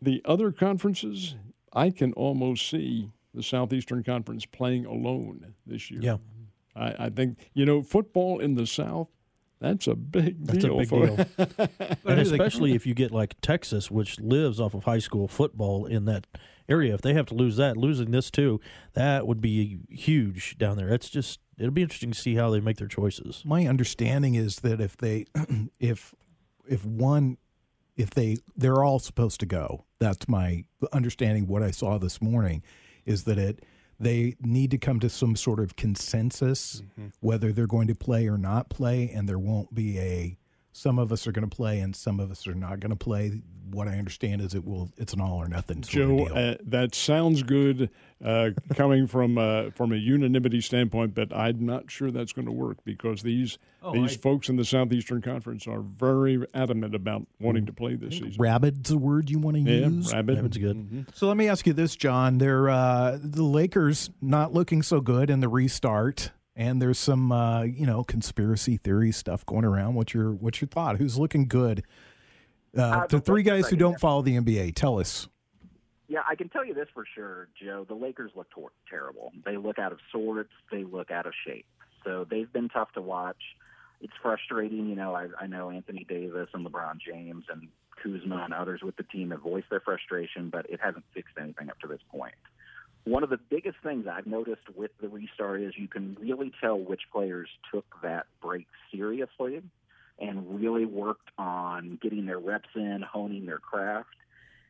the other conferences, I can almost see the Southeastern Conference playing alone this year. Yeah. I, I think you know football in the South. That's a big That's a deal. big for, deal. *laughs* and especially if you get like Texas, which lives off of high school football in that area, if they have to lose that, losing this too, that would be huge down there. It's just it'll be interesting to see how they make their choices. My understanding is that if they, *clears throat* if if one, if they, they're all supposed to go. That's my understanding. What I saw this morning is that it they need to come to some sort of consensus mm-hmm. whether they're going to play or not play, and there won't be a. Some of us are going to play, and some of us are not going to play. What I understand is it will. It's an all or nothing. Sort Joe, of deal. uh, that sounds good uh, coming from uh, from a unanimity standpoint, but I'm not sure that's going to work because these these folks in the Southeastern Conference are very adamant about wanting to play this season. Rabid's a word you want to Yeah, use. rabid. That's good. So let me ask you this, John. They're uh, the Lakers not looking so good in the restart, and there's some uh, you know conspiracy theory stuff going around. What's your what's your thought? Who's looking good? Uh, Uh, the the three guys who don't follow the NBA, tell us. Yeah, I can tell you this for sure, Joe. The Lakers look tor- terrible. They look out of sorts. They look out of shape. So they've been tough to watch. It's frustrating. You know, I, I know Anthony Davis and LeBron James and Kuzma and others with the team have voiced their frustration, but it hasn't fixed anything up to this point. One of the biggest things I've noticed with the restart is you can really tell which players took that break seriously and really worked on getting their reps in, honing their craft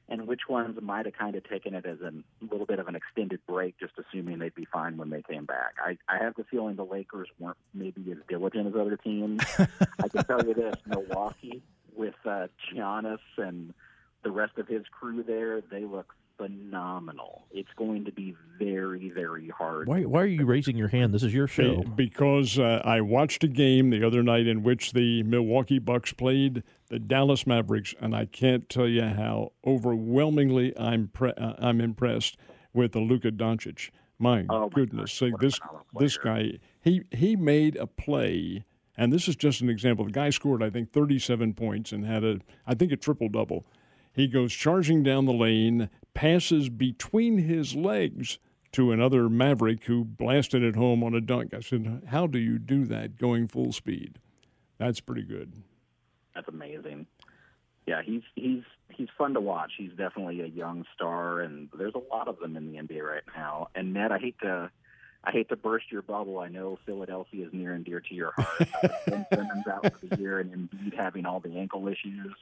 and which ones might have kind of taken it as a little bit of an extended break, just assuming they'd be fine when they came back. I, I have the feeling the Lakers weren't maybe as diligent as other teams. *laughs* I can tell you this: Milwaukee with uh, Giannis and the rest of his crew there, they look phenomenal. It's going to be very, very hard. Why, why are you raising your hand? This is your show. Because uh, I watched a game the other night in which the Milwaukee Bucks played the Dallas Mavericks, and I can't tell you how overwhelmingly I'm pre- uh, I'm impressed with the Luka Doncic. My Oh, my goodness, gosh, say what a this this guy he he made a play, and this is just an example. The guy scored I think 37 points and had a I think a triple double. He goes charging down the lane, passes between his legs to another Maverick who blasted it home on a dunk. I said, How do you do that going full speed? That's pretty good. That's amazing. Yeah, he's he's he's fun to watch. He's definitely a young star, and there's a lot of them in the NBA right now. And Ned, I hate to I hate to burst your bubble. I know Philadelphia is near and dear to your heart. *laughs* Ben Simmons out for the year, and Embiid having all the ankle issues.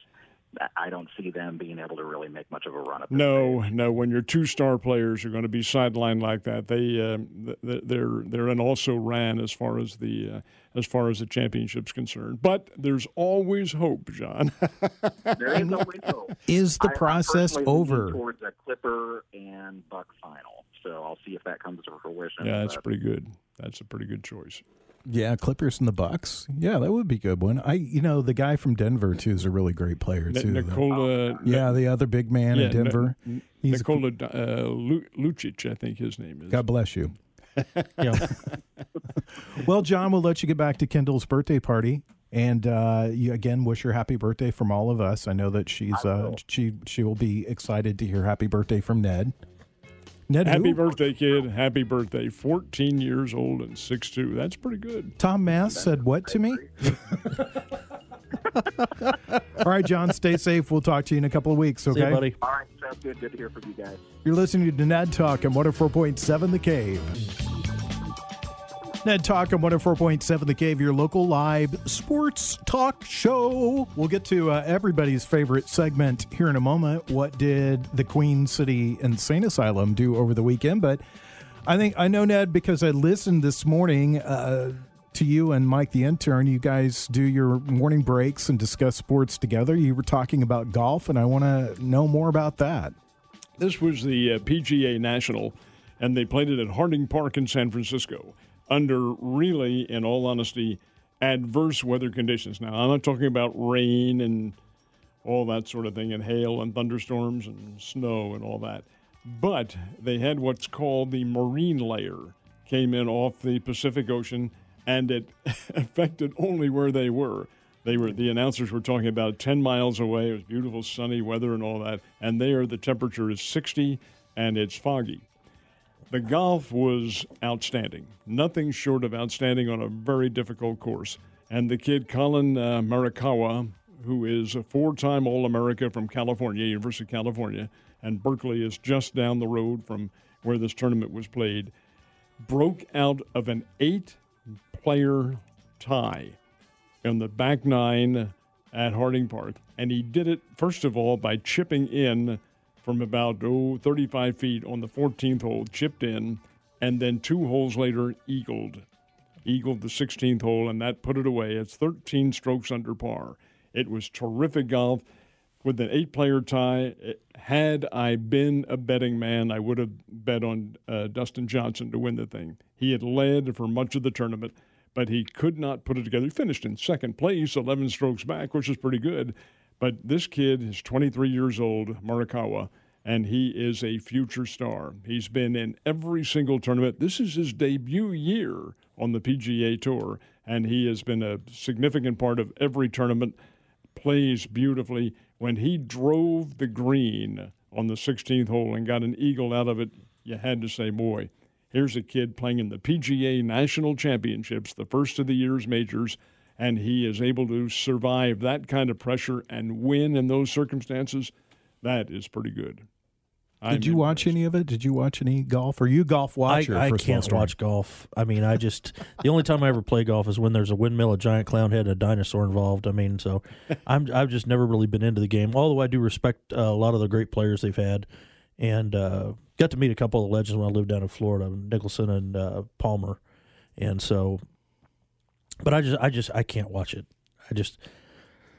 I don't see them being able to really make much of a run. At this No, stage. no. When your two star players are going to be sidelined like that, they um, th- they're they're an also ran as far as the uh, as far as the championship's concerned. But there's always hope, John. *laughs* there is always hope. Is the I- I'm process over? towards a Clipper and Buck final? So I'll see if that comes to fruition. yeah, that's but- pretty good. That's a pretty good choice. Yeah, Clippers and the Bucks. Yeah, that would be a good one. I, you know, the guy from Denver too is a really great player too. Nikola. yeah, the other big man yeah, in Denver. N- He's Nikola uh, Lucic, I think his name is. God bless you. *laughs* Yeah. *laughs* Well, John, we'll let you get back to Kendall's birthday party, and uh, you again wish her happy birthday from all of us. I know that she's uh, she she will be excited to hear happy birthday from Ned. Ned, Happy who? birthday, kid. Happy birthday. 14 years old and six 6'2. That's pretty good. Tom Mass said what to me? *laughs* all right, John, stay safe. We'll talk to you in a couple of weeks. Okay, See you, buddy. All right, sounds good. Good to hear from you guys. You're listening to Ned Talk on 104.7 The Cave. Ned Talk on 104.7 The Cave, your local live sports talk show. We'll get to uh, everybody's favorite segment here in a moment. What did the Queen City Insane Asylum do over the weekend? But I think I know, Ned, because I listened this morning uh, to you and Mike the intern. You guys do your morning breaks and discuss sports together. You were talking about golf, and I want to know more about that. This was the uh, PGA National, and they played it at Harding Park in San Francisco under really, in all honesty, adverse weather conditions. Now, I'm not talking about rain and all that sort of thing, and hail and thunderstorms and snow and all that. But they had what's called the marine layer came in off the Pacific Ocean, and it *laughs* affected only where they were. They were the announcers were talking about 10 miles away. It was beautiful sunny weather and all that. And there the temperature is 60 and it's foggy. The golf was outstanding. Nothing short of outstanding on a very difficult course. And the kid Collin uh, Morikawa, who is a four-time All-America from California, University of California, and Berkeley is just down the road from where this tournament was played, broke out of an eight-player tie in the back nine at Harding Park. And he did it, first of all, by chipping in from about oh, 35 feet on the 14th hole, chipped in, and then two holes later, eagled. Eagled the 16th hole, and that put it away. It's 13 strokes under par. It was terrific golf with an eight player tie. Had I been a betting man, I would have bet on uh, Dustin Johnson to win the thing. He had led for much of the tournament but he could not put it together. He finished in second place, 11 strokes back, which is pretty good. But this kid is 23 years old, Morikawa, and he is a future star. He's been in every single tournament. This is his debut year on the PGA Tour, and he has been a significant part of every tournament. Plays beautifully. When he drove the green on the 16th hole and got an eagle out of it, you had to say, boy, Here's a kid playing in the PGA National Championships, the first of the year's majors, and he is able to survive that kind of pressure and win in those circumstances. That is pretty good. Did you watch any of it? Did you watch any golf? Are you a golf watcher? I, I first can't Storm? watch golf. I mean, I just *laughs* the only time I ever play golf is when there's a windmill, a giant clown head, and a dinosaur involved. I mean, so *laughs* I'm I've just never really been into the game. Although I do respect uh, a lot of the great players they've had, and uh, got to meet a couple of legends when I lived down in Florida, Nicklaus and uh, Palmer, and so. But I just I just I can't watch it. I just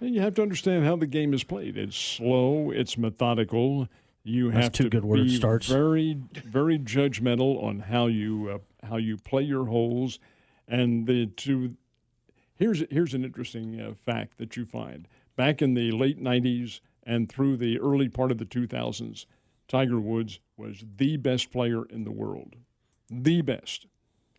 and You have to understand how the game is played. It's slow. It's methodical. You have two to good be starts. very, very judgmental on how you uh, how you play your holes, and the to here's here's an interesting uh, fact that you find back in the late '90s and through the early part of the 2000s, Tiger Woods was the best player in the world, the best.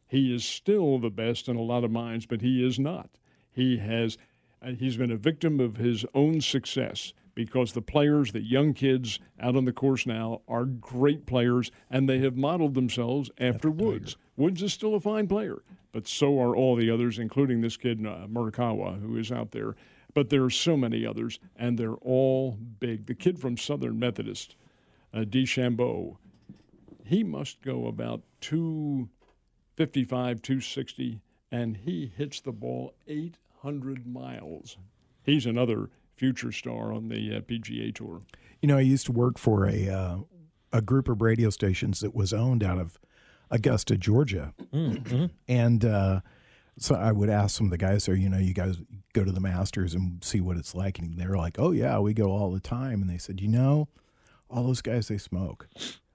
He is still the best in a lot of minds, but he is not. He has uh, he's been a victim of his own success because the players, the young kids out on the course now, are great players, and they have modeled themselves after Woods. Woods is still a fine player, but so are all the others, including this kid uh, Morikawa, who is out there. But there are so many others, and they're all big. The kid from Southern Methodist, uh, DeChambeau, he must go about 255, 260, and he hits the ball 800 miles. He's another future star on the uh, PGA Tour. You know, I used to work for a uh, a group of radio stations that was owned out of Augusta, Georgia, and uh, so I would ask some of the guys there. You know, you guys go to the Masters and see what it's like, and they're like, "Oh yeah, we go all the time." And they said, "You know, all those guys they smoke."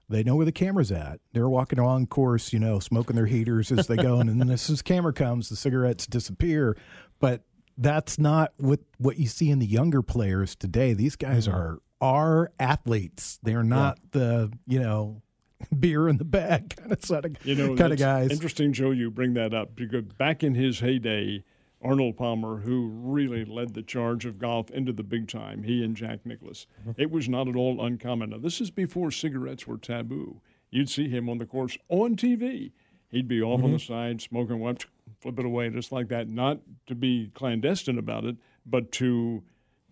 They know where the camera's at. They're walking along course, you know, smoking their heaters as they go, and then as this camera comes, the cigarettes disappear. But that's not what what you see in the younger players today. These guys Mm-hmm. are are athletes. They're not the you know *laughs* beer in the bag *laughs* kind of sort of You know, kind of guys. Interesting, Joe, you bring that up because back in his heyday, Arnold Palmer, who really led the charge of golf into the big time, he and Jack Nicklaus, Mm-hmm. it was not at all uncommon. Now, this is before cigarettes were taboo. You'd see him on the course on TV. He'd be off on the Mm-hmm. side, smoking one, flip it away, just like that. Not to be clandestine about it, but to,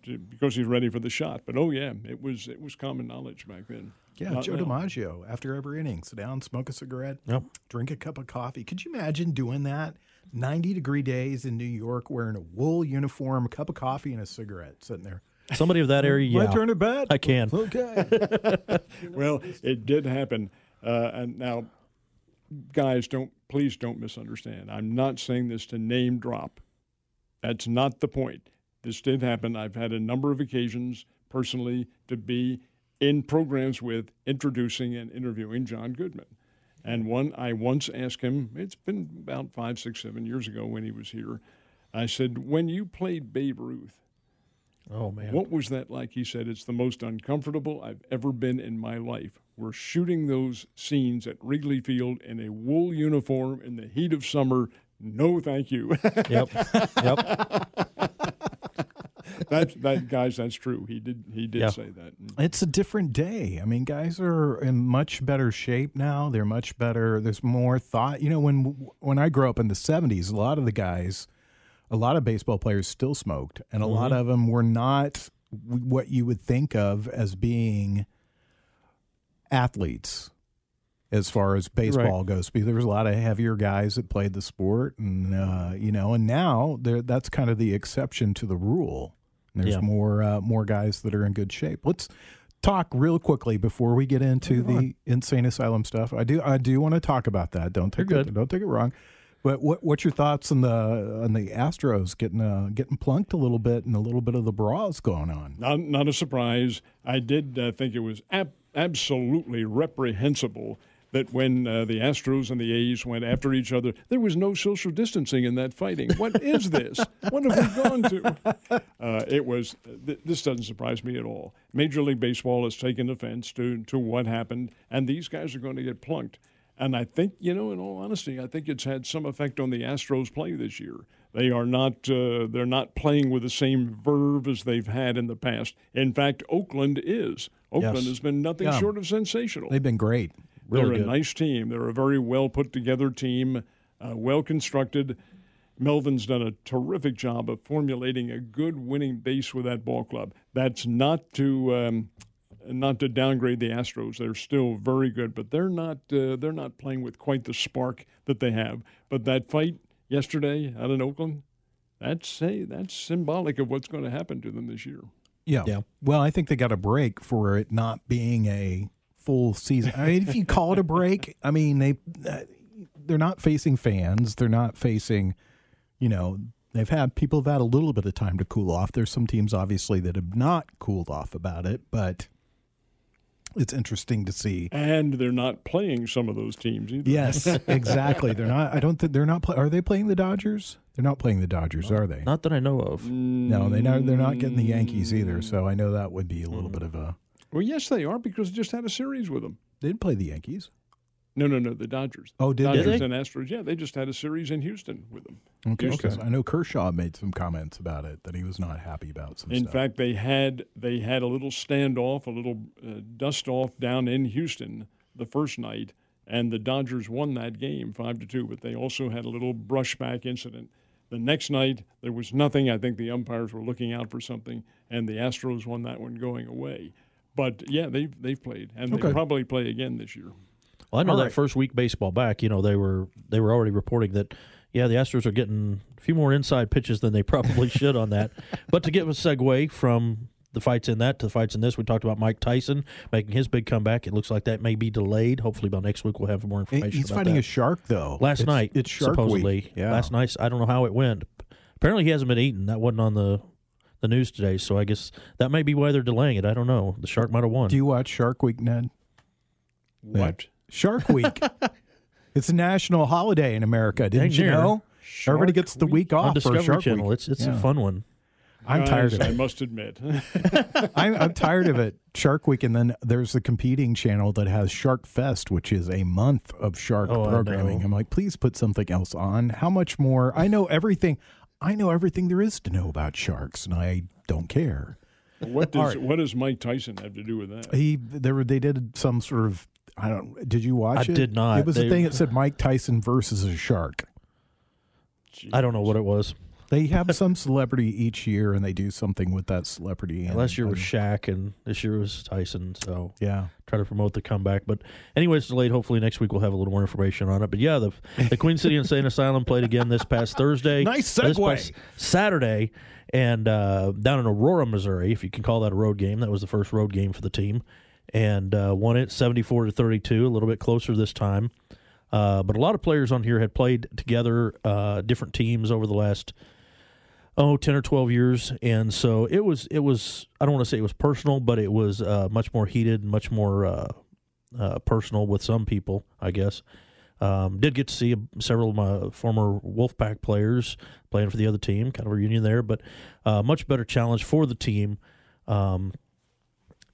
to because he's ready for the shot. But oh yeah, it was it was common knowledge back then. Yeah, Not Joe now. DiMaggio, after every inning, sit down, smoke a cigarette, Yep. drink a cup of coffee. Could you imagine doing that? 90 degree days in New York, wearing a wool uniform, a cup of coffee, and a cigarette, sitting there. Somebody of that area, yeah. My turn at bat? I can. Okay. *laughs* *laughs* well, it did happen. Uh, and now, guys, don't please don't misunderstand. I'm not saying this to name drop. That's not the point. This did happen. I've had a number of occasions personally to be in programs with introducing and interviewing John Goodman. And one, I once asked him, it's been about five, six, seven years ago when he was here. I said, When you played Babe Ruth, Oh man. what was that like? He said, It's the most uncomfortable I've ever been in my life. We're shooting those scenes at Wrigley Field in a wool uniform in the heat of summer. No, thank you. Yep. *laughs* Yep. That, that, guys, that's true. He did, he did Yeah. say that. it's a different day. I mean, guys are in much better shape now. They're much better. There's more thought. You know, when when I grew up in the 70s, a lot of the guys, a lot of baseball players still smoked, and a lot of them were not what you would think of as being athletes as far as baseball goes. Because there was a lot of heavier guys that played the sport, and uh, you know, and now that's kind of the exception to the rule. There's Yeah. more uh, more guys that are in good shape. Let's talk real quickly before we get into the insane asylum stuff. I do I do want to talk about that. Don't take You're it good. don't take it wrong. But what what's your thoughts on the on the Astros getting uh, getting plunked a little bit and a little bit of the bras going on? Not, not a surprise. I did uh, think it was ab- absolutely reprehensible that when uh, the Astros and the A's went after each other, there was no social distancing in that fighting. What is this? what have we gone to? Uh, it was. Th- this doesn't surprise me at all. Major League Baseball has taken offense to to what happened, and these guys are going to get plunked. And I think, you know, in all honesty, I think it's had some effect on the Astros' play this year. They are not uh, they're not playing with the same verve as they've had in the past. In fact, Oakland is. Oakland Yes. has been nothing Yeah. short of sensational. They've been great. They're Really a good. nice team. They're a very well put together team, uh, well constructed. Melvin's done a terrific job of formulating a good winning base with that ball club. That's not to um, not to downgrade the Astros. They're still very good, but they're not uh, they're not playing with quite the spark that they have. But that fight yesterday out in Oakland, that's hey, that's symbolic of what's going to happen to them this year. Yeah. Yeah. Well, I think they got a break for it not being a full season. I mean, if you call it a break, I mean they uh, they're not facing fans. They're not facing, you know, they've had people have had a little bit of time to cool off. There's some teams obviously that have not cooled off about it, but it's interesting to see. And they're not playing some of those teams either. Yes, *laughs* exactly. They're not. I don't think they're not. Play, are they playing the Dodgers? They're not playing the Dodgers, are they? Not that I know of. No, they're not, they're not getting the Yankees either. So I know that would be a little bit of a. Well, yes, they are because they just had a series with them. They didn't play the Yankees. No, no, no, the Dodgers. Oh, did Dodgers they? and Astros. Yeah, they just had a series in Houston with them. Okay, Houston. because I know Kershaw made some comments about it that he was not happy about some In stuff. fact, they had they had a little standoff, a little uh, dust off down in Houston the first night, and the Dodgers won that game five to two. But they also had a little brushback incident. The next night there was nothing. I think the umpires were looking out for something, and the Astros won that one going away. But yeah, they've they've played, and Okay. they probably play again this year. Well, I know All that right. first week baseball back, you know, they were they were already reporting that yeah, the Astros are getting a few more inside pitches than they probably *laughs* should on that. But to give a segue from the fights in that to the fights in this, we talked about Mike Tyson making his big comeback. It looks like that may be delayed. Hopefully by next week we'll have more information. he's about fighting that. a shark though. last It's- night. It's shark supposedly week. Yeah. last night. I don't know how it went. Apparently he hasn't been eaten. That wasn't on the the news today. So I guess that may be why they're delaying it. I don't know. The shark might have won. Do you watch Shark Week, Ned? What? Shark Week. *laughs* it's a national holiday in America. Didn't Dang you near. know? Everybody Shark gets the Week? week off on for Discovery Shark Channel. Week. It's it's Yeah. a fun one. I'm tired Guys, of I must admit. *laughs* I'm, I'm tired of it. Shark Week, and then there's the competing channel that has Shark Fest, which is a month of shark Oh, programming. I'm like, please put something else on. How much more? I know everything. I know everything there is to know about sharks, and I don't care. what does All right. what does Mike Tyson have to do with that? He there they did some sort of I don't. Did you watch I it? did not. It was They- a thing that said Mike Tyson versus a shark. I don't know what it was. They have some celebrity each year, and they do something with that celebrity. And, Last year was Shaq, and this year was Tyson. So yeah. try to promote the comeback. But anyway, it's delayed. Hopefully next week we'll have a little more information on it. But yeah, the the Queen City Insane Asylum played again this past Thursday. *laughs* Nice This segue. past Saturday, and uh, down in Aurora, Missouri, if you can call that a road game. That was the first road game for the team, and uh, won it seventy four to thirty two. A little bit closer this time. Uh, but a lot of players on here had played together, uh, different teams over the last oh 10 or 12 years. And so it was it was i don't want to say it was personal but it was uh, much more heated much more uh, uh, personal with some people i guess. Um, did get to see several of my former wolfpack players playing for the other team kind of a reunion there but uh, much better challenge for the team. Um,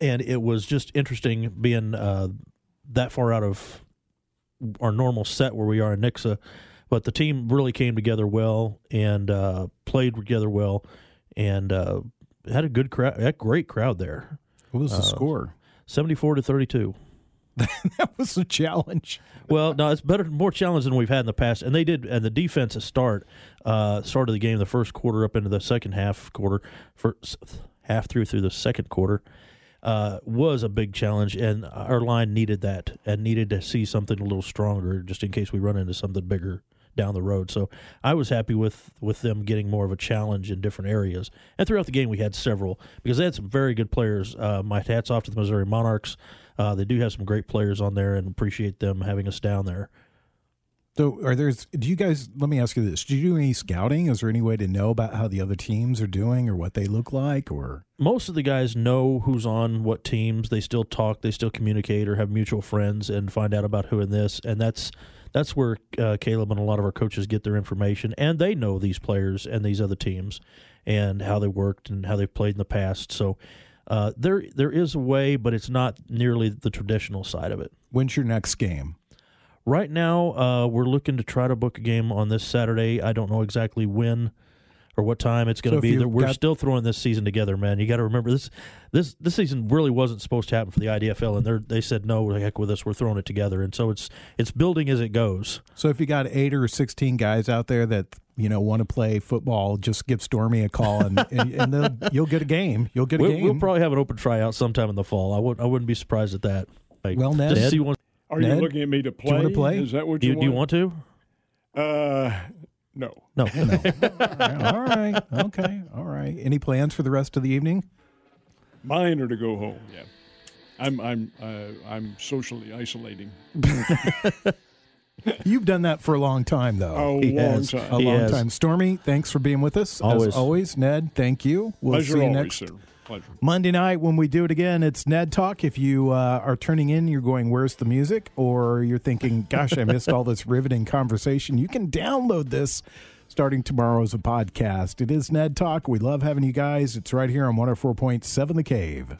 and it was just interesting being uh, that far out of our normal set where we are in nixa but the team really came together well and uh, played together well, and uh, had a good crowd, a great crowd there. What was the Uh, score? Seventy-four to thirty-two. *laughs* That was a challenge. Well, no, it's better, more challenge than we've had in the past. And they did, and the defense at start, uh, started the game the first quarter up into the second half quarter, first half through through the second quarter, uh, was a big challenge, and our line needed that and needed to see something a little stronger, just in case we run into something bigger down the road. So I was happy with with them getting more of a challenge in different areas. And throughout the game, we had several because they had some very good players. Uh, my hats off to the Missouri Monarchs. Uh, they do have some great players on there, and appreciate them having us down there. So, are there's? Do you guys? Let me ask you this: Do you do any scouting? Is there any way to know about how the other teams are doing or what they look like? Or most of the guys know who's on what teams. They still talk, they still communicate, or have mutual friends, and find out about who in this. And that's that's where uh, Caleb and a lot of our coaches get their information, and they know these players and these other teams, and how they worked and how they've played in the past. So uh, there there is a way, but it's not nearly the traditional side of it. when's your next game? Right now, uh, we're looking to try to book a game on this Saturday. I don't know exactly when or what time it's going to if be. We're got- still throwing this season together, man. You got to remember this. This this season really wasn't supposed to happen for the IDFL, and they they said no, heck with us. We're throwing it together, and so it's it's building as it goes. So, if you got eight or sixteen guys out there that you know want to play football, just give Stormy a call, and *laughs* and, and you'll get a game. You'll get a We'll, game. we'll probably have an open tryout sometime in the fall. I would I wouldn't be surprised at that. Like, Well, Ned- just Ned? see one. Are Ned, you looking at me to play? you wanna play? Is that what Do you, you, do you want to? Uh, no. *laughs* No, all right. Okay. All right. Any plans for the rest of the evening? Mine are to go home. Yeah. I'm I'm uh, I'm socially isolating. *laughs* You've done that for a long time, though. A He long has. time. a He long has. time. Stormy, thanks for being with us. Always. As always, Ned, thank you. We'll Pleasure see you always, next sir. Pleasure. Monday night when we do it again. It's Ned Talk. If you uh, are turning in, you're going, Where's the music? Or you're thinking, Gosh, I missed all this riveting conversation. You can download this starting tomorrow as a podcast. It is Ned Talk. We love having you guys. It's right here on 104.7 The Cave.